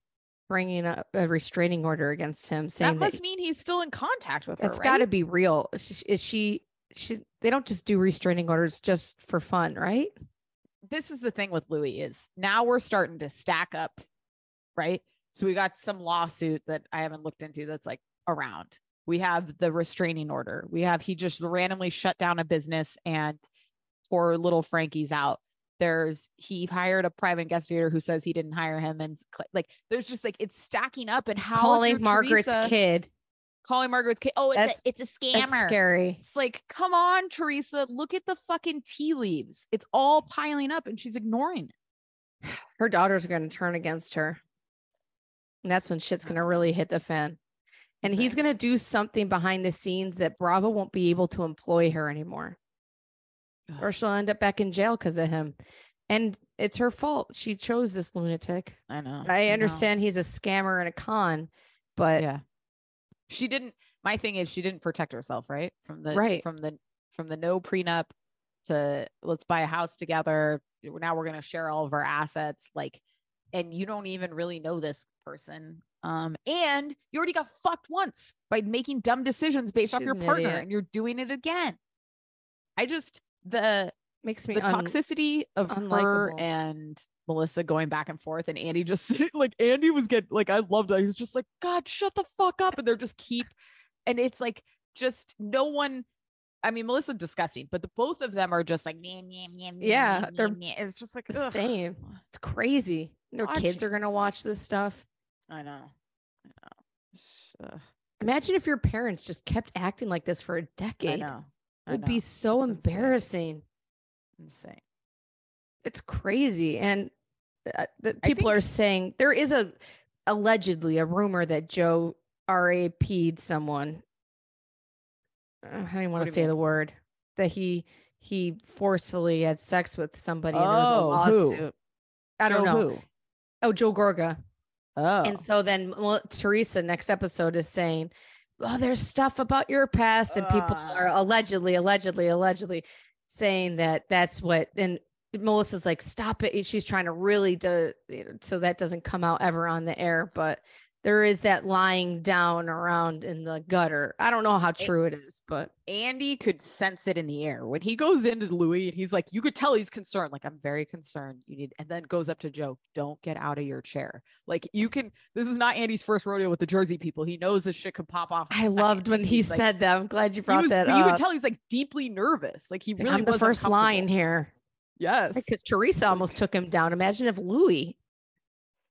bringing up a restraining order against him, saying That that, must mean he's still in contact with her. it's got to be real? Is she, is she? She's. They don't just do restraining orders just for fun, right? this is the thing with Louis is now we're starting to stack up, right? So we got some lawsuit that I haven't looked into that's like around. We have the restraining order. We have he just randomly shut down a business and poor little Frankie's out. There's he hired a private investigator who says he didn't hire him, and like there's just like it's stacking up. And how Calling Margaret's Teresa- kid. calling Margaret's kid. Oh, it's a, it's a scammer. Scary. It's like, come on, Teresa, look at the fucking tea leaves. It's all piling up, and she's ignoring it. Her daughters are going to turn against her. And that's when shit's going to really hit the fan. And he's going to do something behind the scenes that Bravo won't be able to employ her anymore. Or she'll end up back in jail because of him. And it's her fault. She chose this lunatic. I know. I know. understand he's a scammer and a con, but yeah she didn't my thing is she didn't protect herself right from the Right. from the from the no prenup to let's buy a house together now we're going to share all of our assets like and you don't even really know this person um and you already got fucked once by making dumb decisions based off your partner idiot. and you're doing it again i just the makes me the un- toxicity of her and Melissa going back and forth, and Andy just like Andy was getting like I loved it. He was just like, God, shut the fuck up, and they're just keep, and it's like just no one. I mean, Melissa disgusting, but the both of them are just like, "Nyeh, nyeh, nyeh, nyeh, Yeah, they're nyeh, nyeh." it's just like the same. It's crazy. Their kids Watching- are going to watch this stuff. I know, I know. Uh, Imagine if your parents just kept acting like this for a decade. know. I would be so It's embarrassing. Insane. It's crazy. And uh, the I people are saying there is a allegedly a rumor that Joe RAP'd someone. I don't even want to say you the word that he he forcefully had sex with somebody and there was a Oh, who? lawsuit. I don't Joe know. Who? Oh, Joe Gorga. Oh, And so then well, Teresa next episode is saying, "Oh, there's stuff about your past," and people are Ah. allegedly, allegedly, allegedly saying that that's what. And Melissa's like, "Stop it!" She's trying to really do you know, so that doesn't come out ever on the air, but. There is that lying down around in the gutter. I don't know how true it is, but Andy could sense it in the air when he goes into Louis and he's like, you could tell he's concerned. Like, I'm very concerned. You need, and then goes up to Joe, don't get out of your chair. Like, you can, this is not Andy's first rodeo with the Jersey people. He knows this shit could pop off. I second, loved when he like- said that. I'm glad you brought was, that up. you could tell he's like deeply nervous. Like, he really I'm the first line here. Yes. because Teresa almost took him down. Imagine if Louis,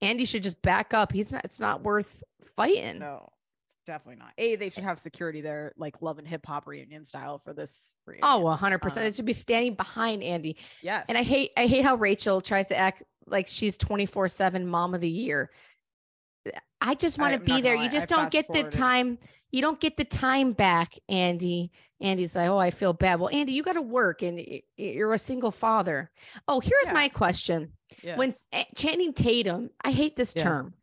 Andy should just back up. He's not. It's not worth fighting. No, it's definitely not. A, they should have security there, like love and hip hop reunion style for this. Reunion. Oh, 100 percent. Um, It should be standing behind Andy. yes. And I hate. I hate how Rachel tries to act like she's 24 seven mom of the year. I just want to be there. You just I don't get the time. You don't get the time back, Andy. Andy's like, oh, I feel bad. Well, Andy, you got to work, and you're a single father. Oh, here's Yeah. my question. when Yes. A- Channing Tatum, I hate this Yeah. term.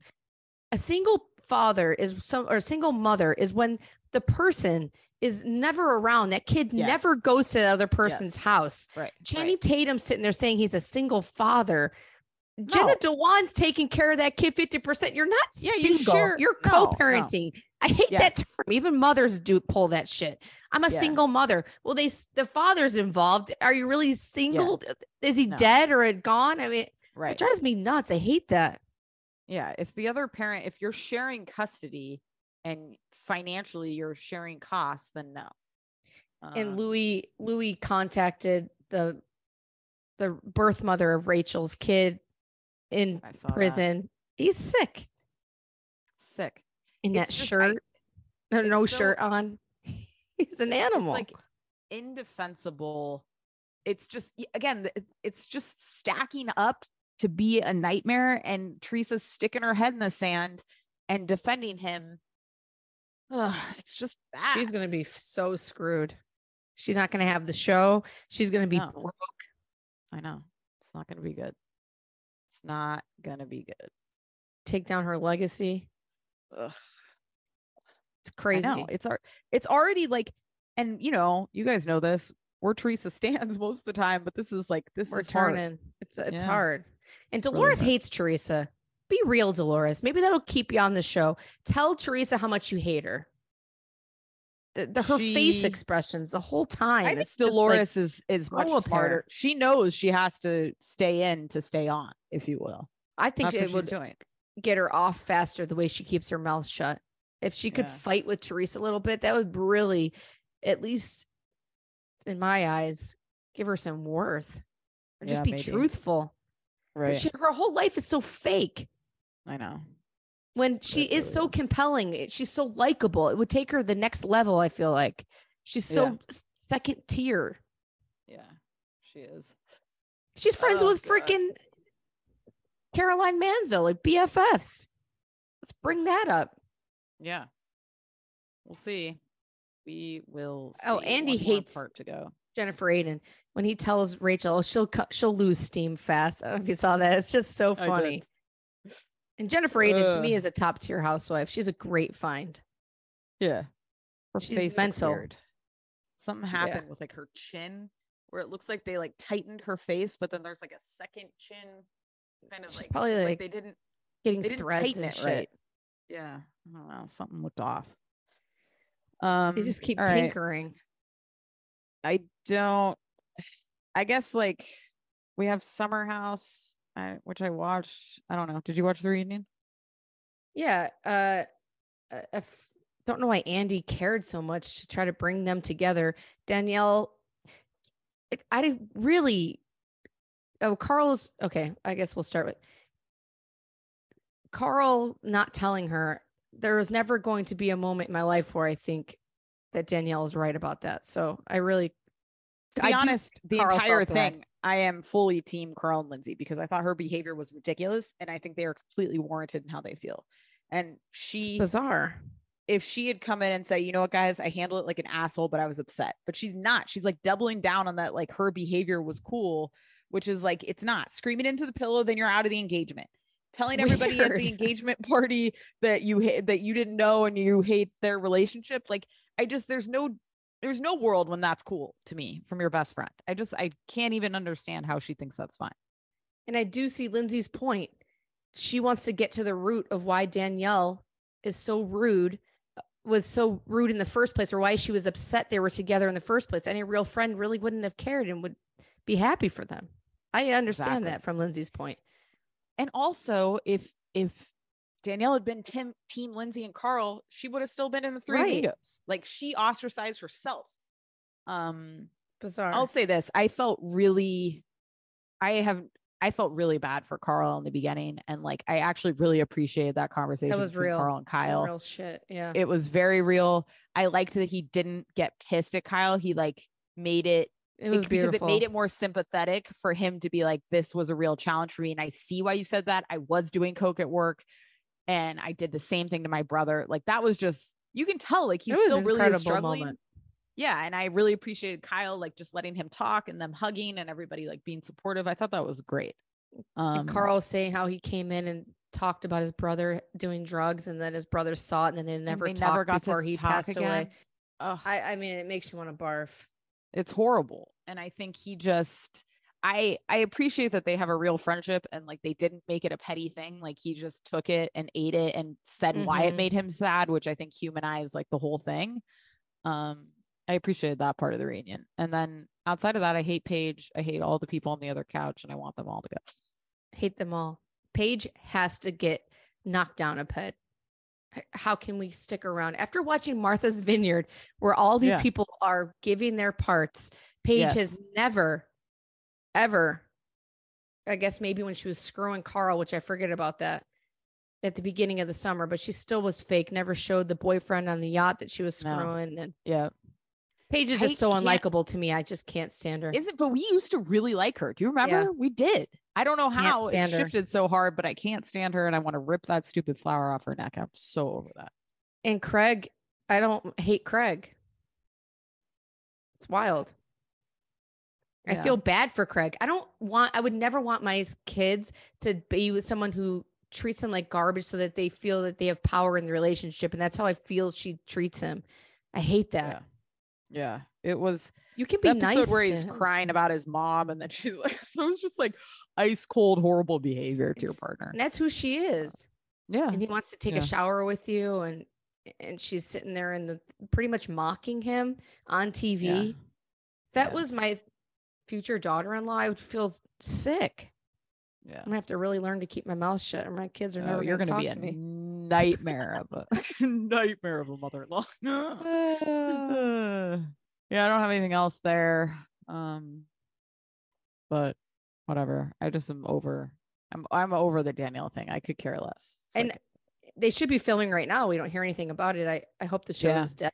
A single father is some or a single mother is when the person is never around. That kid Yes. never goes to the other person's Yes. house. right. Channing right. Tatum sitting there saying he's a single father. Jenna No. Dewan's taking care of that kid 50%. You're not Yeah, you single. share- You're no, no. co-parenting. I hate that term. Even mothers do pull that shit. I'm a Yeah. single mother. Well, they the father's involved. Are you really single? Is he dead or gone? I mean, Right. it drives me nuts. I hate that. Yeah, if the other parent, if you're sharing custody and financially you're sharing costs, then no. and Uh, Louis Louis contacted the the birth mother of Rachel's kid in I saw that. prison. He's sick Sick. in that just- shirt. or no it's so- shirt on. He's an animal. It's like indefensible. It's just again, it's just stacking up to be a nightmare, and Teresa's sticking her head in the sand and defending him. Ugh, it's just bad. She's gonna be so screwed. She's not gonna have the show. She's gonna be broke. I know it's not to be good. Not to be good. Take down her legacy. Ugh. It's crazy. I know it's our it's already like, and you know, you guys know this. We're Teresa stands most of the time, but this is like this We're is hard. turning. It's it's Yeah. hard. And It's really Dolores hard. hates Teresa. Be real, Dolores. Maybe that'll keep you on the show. Tell Teresa how much you hate her. The, the her face expressions the whole time. I think it's just like- Dolores is is much smarter. She knows she has to stay in to stay on, if you will. I think That's it would doing. get her off faster the way she keeps her mouth shut. If she could Yeah. fight with Teresa a little bit, that would really, at least in my eyes, give her some worth. Or just Yeah, be maybe. truthful. Right. She, her whole life is so fake. I know. When she is so compelling, she's so likable. It would take her the next level. I feel like she's so Yeah. second tier. Yeah, she is. She's friends Oh, with God. freaking Caroline Manzo, like BFFs. Let's bring that up. Yeah. We'll see. We will. Oh. Andy One hates- part to go. Jennifer Aydin when he tells Rachel oh, she'll cut she'll lose steam fast. I don't know if you saw that. It's just so funny. And Jennifer Aydin to me is a top tier housewife. She's a great find. Yeah. Her She's face mental. weird. Something happened with like her chin, where it looks like they like tightened her face, but then there's like a second chin, kind of She's like probably, it's like, they didn't Getting they didn't threads tighten it shit. right. Yeah, I don't know. Something looked off. Um, They just keep all right. tinkering. I don't. I guess like we have Summer House, I, which I watched. I don't know. Did you watch the reunion? Yeah. Uh, I I don't know why Andy cared so much to try to bring them together. Danielle, I really. Oh, Carl's okay. I guess we'll start with Carl not telling her. There was never going to be a moment in my life where I think that Danielle is right about that. So I really, To I be do honest, the Carl entire thing, I am fully team Carl and Lindsay because I thought her behavior was ridiculous, and I think they are completely warranted in how they feel. And it's she, bizarre. if she had come in and say, you know what, guys, I handled it like an asshole, but I was upset. But she's not. She's like doubling down on that, like her behavior was cool, which is like it's not screaming into the pillow. Then you're out of the engagement. Telling everybody at the engagement party that you hate that you didn't know and you hate their relationship. Like I just there's no there's no world when that's cool to me from your best friend. I just I can't even understand how she thinks that's fine. And I do see Lindsay's point. She wants to get to the root of why Danielle is so rude, was so rude in the first place, or why she was upset they were together in the first place. Any real friend really wouldn't have cared and would be happy for them. I understand Exactly. that from Lindsay's point. And also, if if Danielle had been Tim, Team Lindsay and Carl, she would have still been in the three Right. amigos. Like she ostracized herself. Um, Bizarre. I'll say this: I felt really, I have, I felt really bad for Carl in the beginning, and like I actually really appreciated that conversation That was real. Carl and Kyle. real shit. Yeah. It was very real. I liked that he didn't get pissed at Kyle. He like made it It was bec- because beautiful. it made it more sympathetic for him to be like, this was a real challenge for me. And I see why you said that. I was doing coke at work and I did the same thing to my brother. Like that was just, you can tell like he's still really struggling. moment. Yeah. And I really appreciated Kyle like just letting him talk and them hugging and everybody like being supportive. I thought that was great. Um, and Carl saying how he came in and talked about his brother doing drugs, and then his brother saw it, and then they never they talked never got before he passed again. away. Ugh. I, I mean, it makes you want to barf. it's horrible and i think he just i i appreciate that they have a real friendship and like they didn't make it a petty thing like he just took it and ate it and said why it Mhm. made him sad which i think humanized like the whole thing um i appreciated that part of the reunion and then outside of that i hate paige i hate all the people on the other couch and i want them all to go hate them all. Paige has to get knocked down a pet. H- How can we stick around after watching Martha's Vineyard, where all these Yeah. people are giving their parts? Paige has never, ever, I guess maybe when she was screwing Carl, which I forget about that at the beginning of the summer, but she still was fake. Never showed the boyfriend on the yacht that she was No. screwing. And yeah Paige is I just so unlikable to me. I just can't stand her. is it but we used to really like her do you remember we did i don't know how it stand her. shifted so hard but i can't stand her and i want to rip that stupid flower off her neck i'm so over that And Craig, I don't hate Craig. It's wild. I feel bad for Craig. I don't want, I would never want my kids to be with someone who treats them like garbage so that they feel that they have power in the relationship. And that's how I feel she treats him. I hate that. Yeah. Yeah. It was You can be episode nice. where he's crying about his mom and then she's like it was just like ice cold horrible behavior to your partner. And that's who she is. Yeah. And he wants to take Yeah. a shower with you. And, and she's sitting there and the pretty much mocking him on TV. Yeah. That Yeah. was my future daughter-in-law, I would feel sick. Yeah. I'm gonna have to really learn to keep my mouth shut, or my kids are never Oh, you're gonna, gonna talk be a to nightmare of a nightmare of a mother-in-law. Uh, yeah, I don't have anything else there. Um, but whatever. I just am over. I'm I'm over the Danielle thing. I could care less. It's And like, they should be filming right now. We don't hear anything about it. I, I hope the show Yeah. is dead.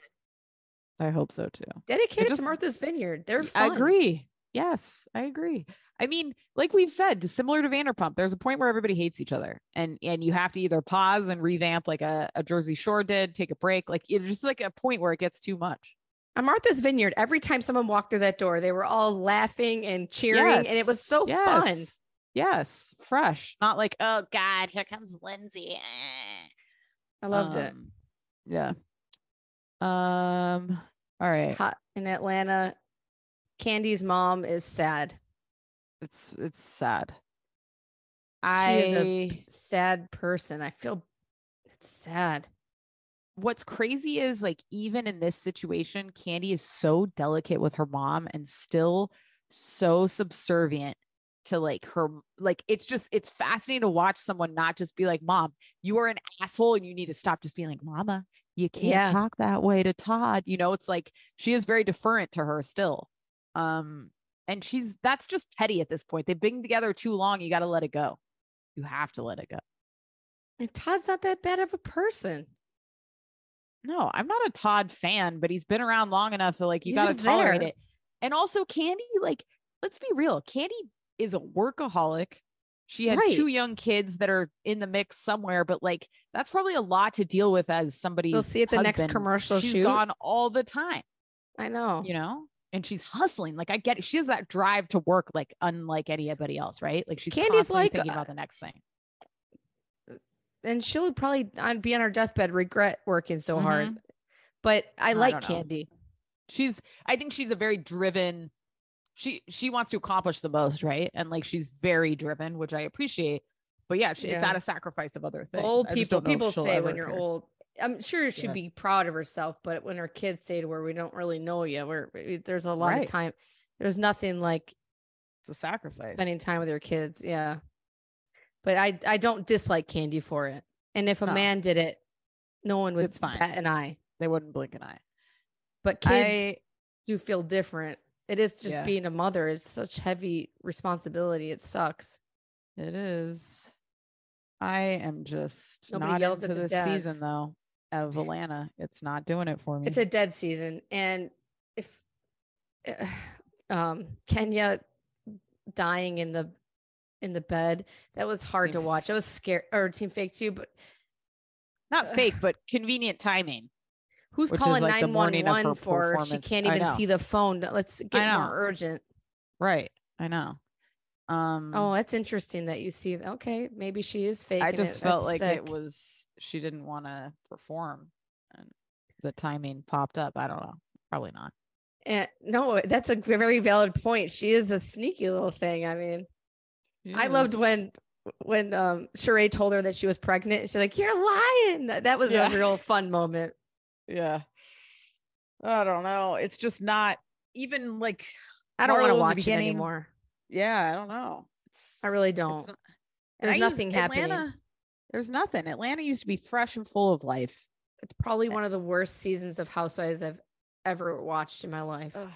I hope so too. dedicated just- to Martha's Vineyard. They're I agree. Yes, I agree. I mean, like we've said, similar to Vanderpump, there's a point where everybody hates each other, and and you have to either pause and revamp, like a, a Jersey Shore did, take a break. Like it's just like a point where it gets too much. On Martha's Vineyard, every time someone walked through that door, they were all laughing and cheering, and it was so fun. yes. Yes, fresh, not like oh god, here comes Lindsay. eh." I loved it. Um, Yeah. Um. All right. Hot in Atlanta, Kandi's mom is sad. It's it's sad. She I is a sad person. I feel it's sad. what's crazy is like even in this situation, Kandi is so delicate with her mom and still so subservient to like her like it's just it's fascinating to watch someone not just be like mom you are an asshole and you need to stop just being like mama you can't Yeah. talk that way to todd you know it's like she is very deferent to her still um and she's that's just petty at this point they've been together too long you got to let it go you have to let it go And Todd's not that bad of a person. No, I'm not a Todd fan, but he's been around long enough to like you got to tolerate there. it. And also Kandi, like, let's be real. Kandi is a workaholic. She had Right. two young kids that are in the mix somewhere, but like that's probably a lot to deal with as somebody. You'll see at the next commercial She's shoot. gone all the time, I know. you know, and she's hustling. Like I get it. She has that drive to work, like unlike anybody else, right? Like she's Kandi's like, thinking uh, about the next thing. and she'll probably be on her deathbed regret working so hard. Mhm. But I I like. Kandi. she's i think she's a very driven she she wants to accomplish the most right and like she's very driven which i appreciate but yeah, she, it's at a sacrifice of other things old people don't know if people say when you're care. old. I'm sure she'd Yeah. be proud of herself, but when her kids say to her, "We don't really know you," we're we- there's a lot Right. of time. There's nothing like it's a sacrifice spending time with your kids. Yeah, but I I don't dislike Kandi for it. And if a No. man did it, no one would It's fine. bat an eye. they wouldn't blink an eye But kids i do feel different. It is just Yeah. being a mother. It's such heavy responsibility. It sucks. it is i am just Nobody not yells into at the this dads. season though of atlanta it's not doing it for me It's a dead season, and if um Kenya dying in the in the bed, that was hard to watch. It was scared or it seemed fake too. But not fake but convenient timing who's Which calling nine one morning of her one for? She can't even see the phone. Let's get more urgent. right i know um Oh, that's interesting that you see. Okay, maybe she is fake. I just it. felt That's like it was she didn't want to perform and the timing popped up. I don't know. Probably not. And, no, that's a very valid point. She is a sneaky little thing. I mean, I loved when when um Sheree told her that she was pregnant. She's like, "You're lying." That, that was Yeah. a real fun moment. Yeah. I don't know. It's just not even like I don't want to watch it anymore. Yeah, I don't know. It's, I really don't. not- There's I nothing happening. Atlanta, there's nothing. Atlanta used to be fresh and full of life. It's probably one of the worst seasons of Housewives I've ever watched in my life. Ugh,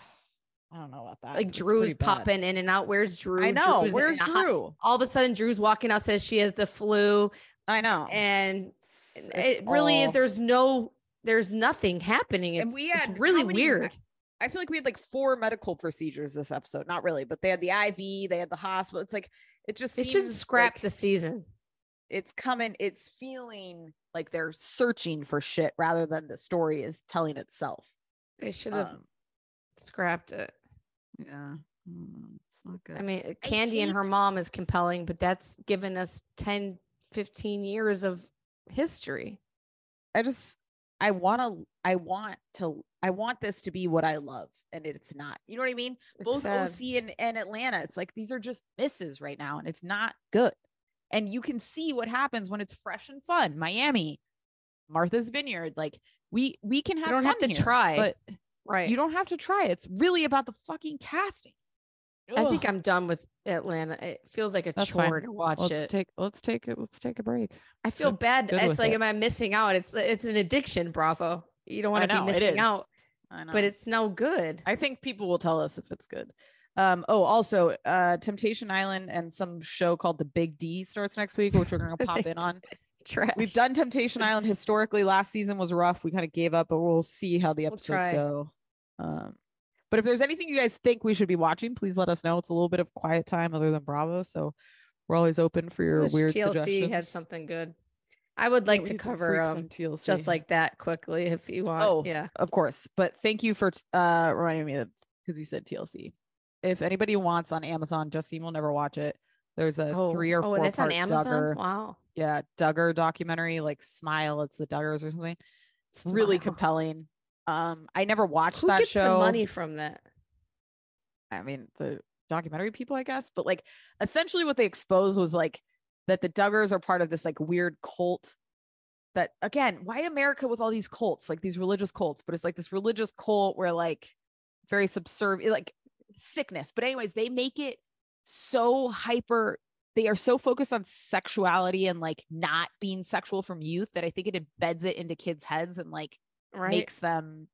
I don't know about that. like Drew's popping in and out. Where's Drew? I know. Drew's Where's Drew? all of a sudden, Drew's walking out, says she has the flu, I know. and It's- it it's really is. There's no, there's nothing happening. It's, and we it's had really weird. I feel like we had like four medical procedures this episode. Not really, but they had the IV, they had the hospital. It's like it just They should scrap like the season. It's coming. It's feeling like they're searching for shit rather than the story is telling itself. They should have Um, scrapped it. yeah, Mm, it's not good. I mean, Kandi and her mom is compelling, but that's given us 10, 15 years of history. I just I want to I want to I want this to be what I love and it's not. You know what I mean? It's Both sad. OC and, and Atlanta, it's like these are just misses right now and it's not good. And you can see what happens when it's fresh and fun. Miami, Martha's Vineyard, like we we can have You don't have to here, try. but Right. you don't have to try. It's really about the fucking casting. I think I'm done with Atlanta. It feels like a That's fine. chore to watch let's it. take let's take it. Let's take a break. I feel good- bad. It's like, it. am I missing out? It's it's an addiction, Bravo. You don't want to be missing out, I know. but it's no good. I think people will tell us if it's good. Um, oh, also, uh, Temptation Island and some show called The Big D starts next week, which we're gonna pop in on. Trash. We've done Temptation Island historically. Last season was rough. We kind of gave up, but we'll see how the We'll episodes go. Um, but if there's anything you guys think we should be watching, please let us know. It's a little bit of quiet time other than Bravo, so we're always open for your weird TLC suggestions. has something good. I would like we to cover um TLC. just like that quickly if you want. Oh, yeah. of course. But thank you for uh reminding me because you said TLC. If anybody wants on Amazon, Justine will never watch it. There's a three or oh, four part Amazon. Duggar, Wow. yeah, Duggar documentary, like Smile. It's the Duggars or something. It's really compelling. Um, I never watched Who that gets show. the money from that? I mean, the documentary people, I guess. But like, essentially, what they exposed was like that the Duggars are part of this like weird cult. That again, why America with all these cults, like these religious cults? But it's like this religious cult where like very subservient, like sickness. But anyways, they make it so hyper. They are so focused on sexuality and like not being sexual from youth that I think it embeds it into kids' heads and like Right. makes them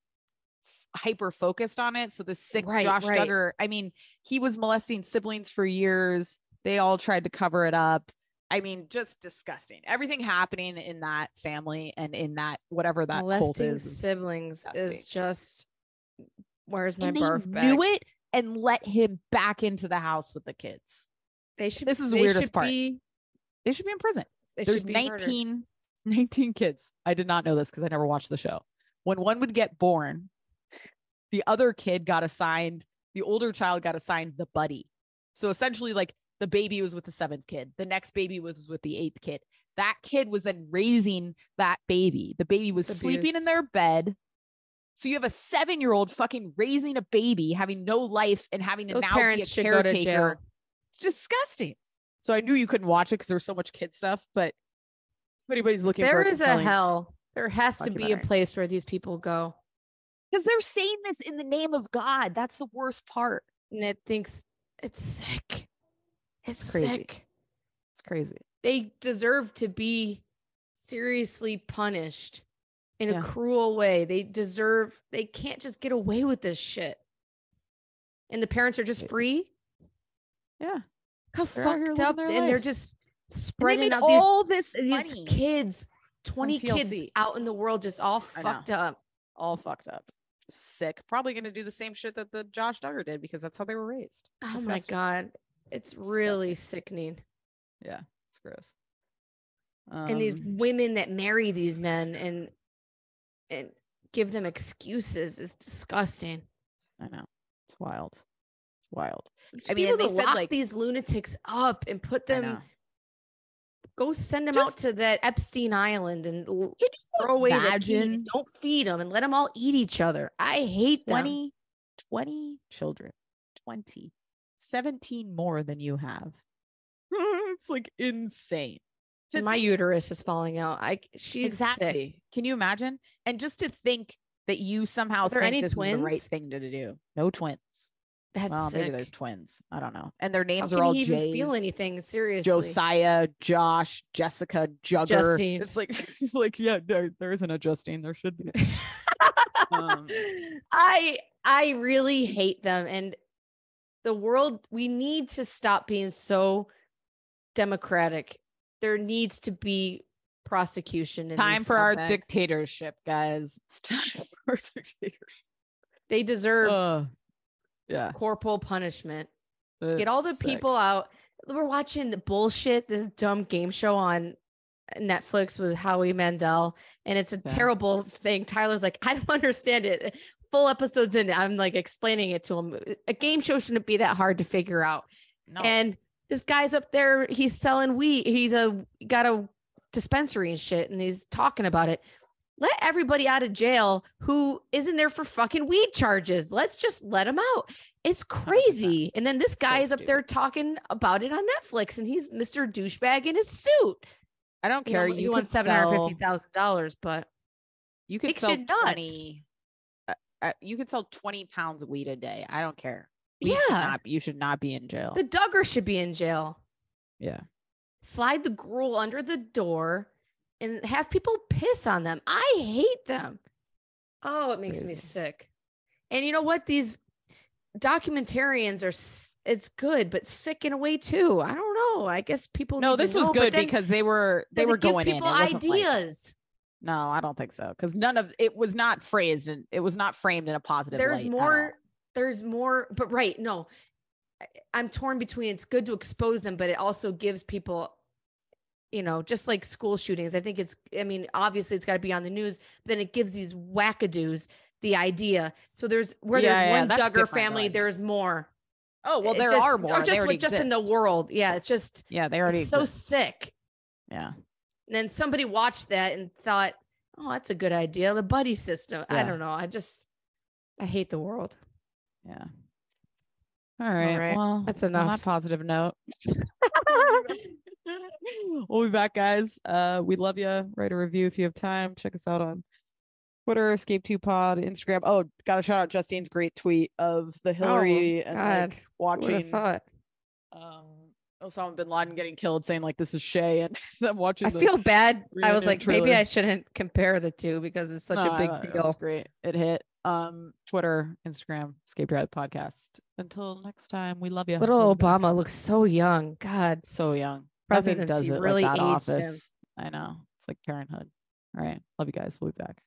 hyper focused on it. So the sick Right, Josh right. Duggar, I mean, he was molesting siblings for years. They all tried to cover it up. I mean, just disgusting. Everything happening in that family and in that whatever that cult Molesting is. is- siblings disgusting. is just where's my and they barf bag? knew it and let him back into the house with the kids. They should. This is the weirdest part. Be, They should be in prison. There's should be murdered. 19, 19 kids. I did not know this because I never watched the show. When one would get born, the other kid got assigned, the older child got assigned the buddy. So essentially, like the baby was with the seventh kid, the next baby was with the eighth kid. That kid was then raising that baby. The baby was sleeping in their bed. So you have a seven year old fucking raising a baby, having no life and having to Those now be a parents go to caretaker. It's disgusting. So I knew you couldn't watch it because there's so much kid stuff, but if anybody's looking for There a is a hell. There has to be a place where these people go, because they're saying this in the name of God. That's the worst part. and it thinks it's sick. It's, It's crazy. sick. It's crazy. They deserve to be seriously punished in Yeah. a cruel way. They deserve. They can't just get away with this shit. And the parents are just free. Yeah. How They're fucked up, and they're life. just And they spreading made out these all this these kids, 20 kids out in the world just all fucked up. all fucked up. Sick. Probably going to do the same shit that the Josh Duggar did because that's how they were raised. It's Oh my god. It's really sickening. Yeah. It's gross. and these Um, women that marry these men and and give them excuses is disgusting. I know. It's wild. It's wild. I mean, people they said, lock like- these lunatics up and put them. Go send them out to that Epstein Island and throw away the key. Don't feed them and let them all eat each other. I hate them. 20, 20 children, 20, 17 more than you have. it's like insane. To my think- uterus is falling out. I she's exactly. sick. Can you imagine? And just to think that you somehow Are think any this is the right thing to do. No twins. That's well, maybe there's twins. I don't know. And their names can are all he J's. feel anything seriously? Josiah, Josh, Jessica, Jugger. Justine. It's like it's like yeah, no, there isn't a Justine. There should be. Um, I I really hate them and the world we need to stop being so democratic. There needs to be prosecution in time for our dictatorship, guys. It's time for our dictatorship. They deserve Ugh. Yeah. corporal punishment. Get all the sick. people out. We're watching the bullshit, this dumb game show on Netflix with Howie Mandel, and it's a Yeah. terrible thing. Tyler's like, I don't understand it. Full episodes in, I'm like explaining it to him. A game show shouldn't be that hard to figure out. No. And this guy's up there, he's selling weed. He's a got a dispensary and shit, and he's talking about it. Let everybody out of jail who isn't there for fucking weed charges. Let's just let them out. It's crazy. And then this So guy is up stupid. there talking about it on Netflix, and he's Mr. Douchebag in his suit. I don't You know, care. You won could seven hundred fifty thousand dollars, but You could sell twenty. Uh, uh, you could sell twenty pounds of weed a day. I don't care. We should Yeah. not- you should not be in jail. The Duggar should be in jail. yeah. Slide the gruel under the door and have people piss on them. I hate them. Oh, it makes me sick. And you know what? These documentarians are it's good, but sick in a way too. I don't know. I guess people. No, need to this was know, good then because they were they were it give going in. It people wasn't like- ideas. no, I don't think so. Because none of it was not phrased and it was not framed in a positive. there's light more there's more but right no I- i'm torn between it's good to expose them but it also gives people you know just like school shootings i think it's i mean obviously it's got to be on the news but then it gives these wackadoos the idea so there's where Yeah, there's yeah, one duggar family though. there's more Oh well, there just- are or more. just with- just in the world yeah it's just Yeah, they already it's so sick Yeah. and then somebody watched that and thought oh that's a good idea the buddy system i don't know i just i hate the world Yeah. All right. right, Well, that's On enough. that positive note, we'll be back, guys. Uh, we love you. Write a review if you have time. Check us out on Twitter, Escape Two Pod, Instagram. Oh, got to shout out Justine's great tweet of the Hillary and Oh, God. like watching thought? um Osama bin Laden getting killed, saying like this is Shay, and them watching. I feel bad. I was like, maybe. I shouldn't compare the two because it's such No, a I big It deal. was great. It hit. Um, Twitter, Instagram, Escape Drive Podcast. Until next time, we love you. Little Obama looks so young. God, so young. Presidency it really that aged him. office. I know. It's like parenthood. All right. Love you guys. We'll be back.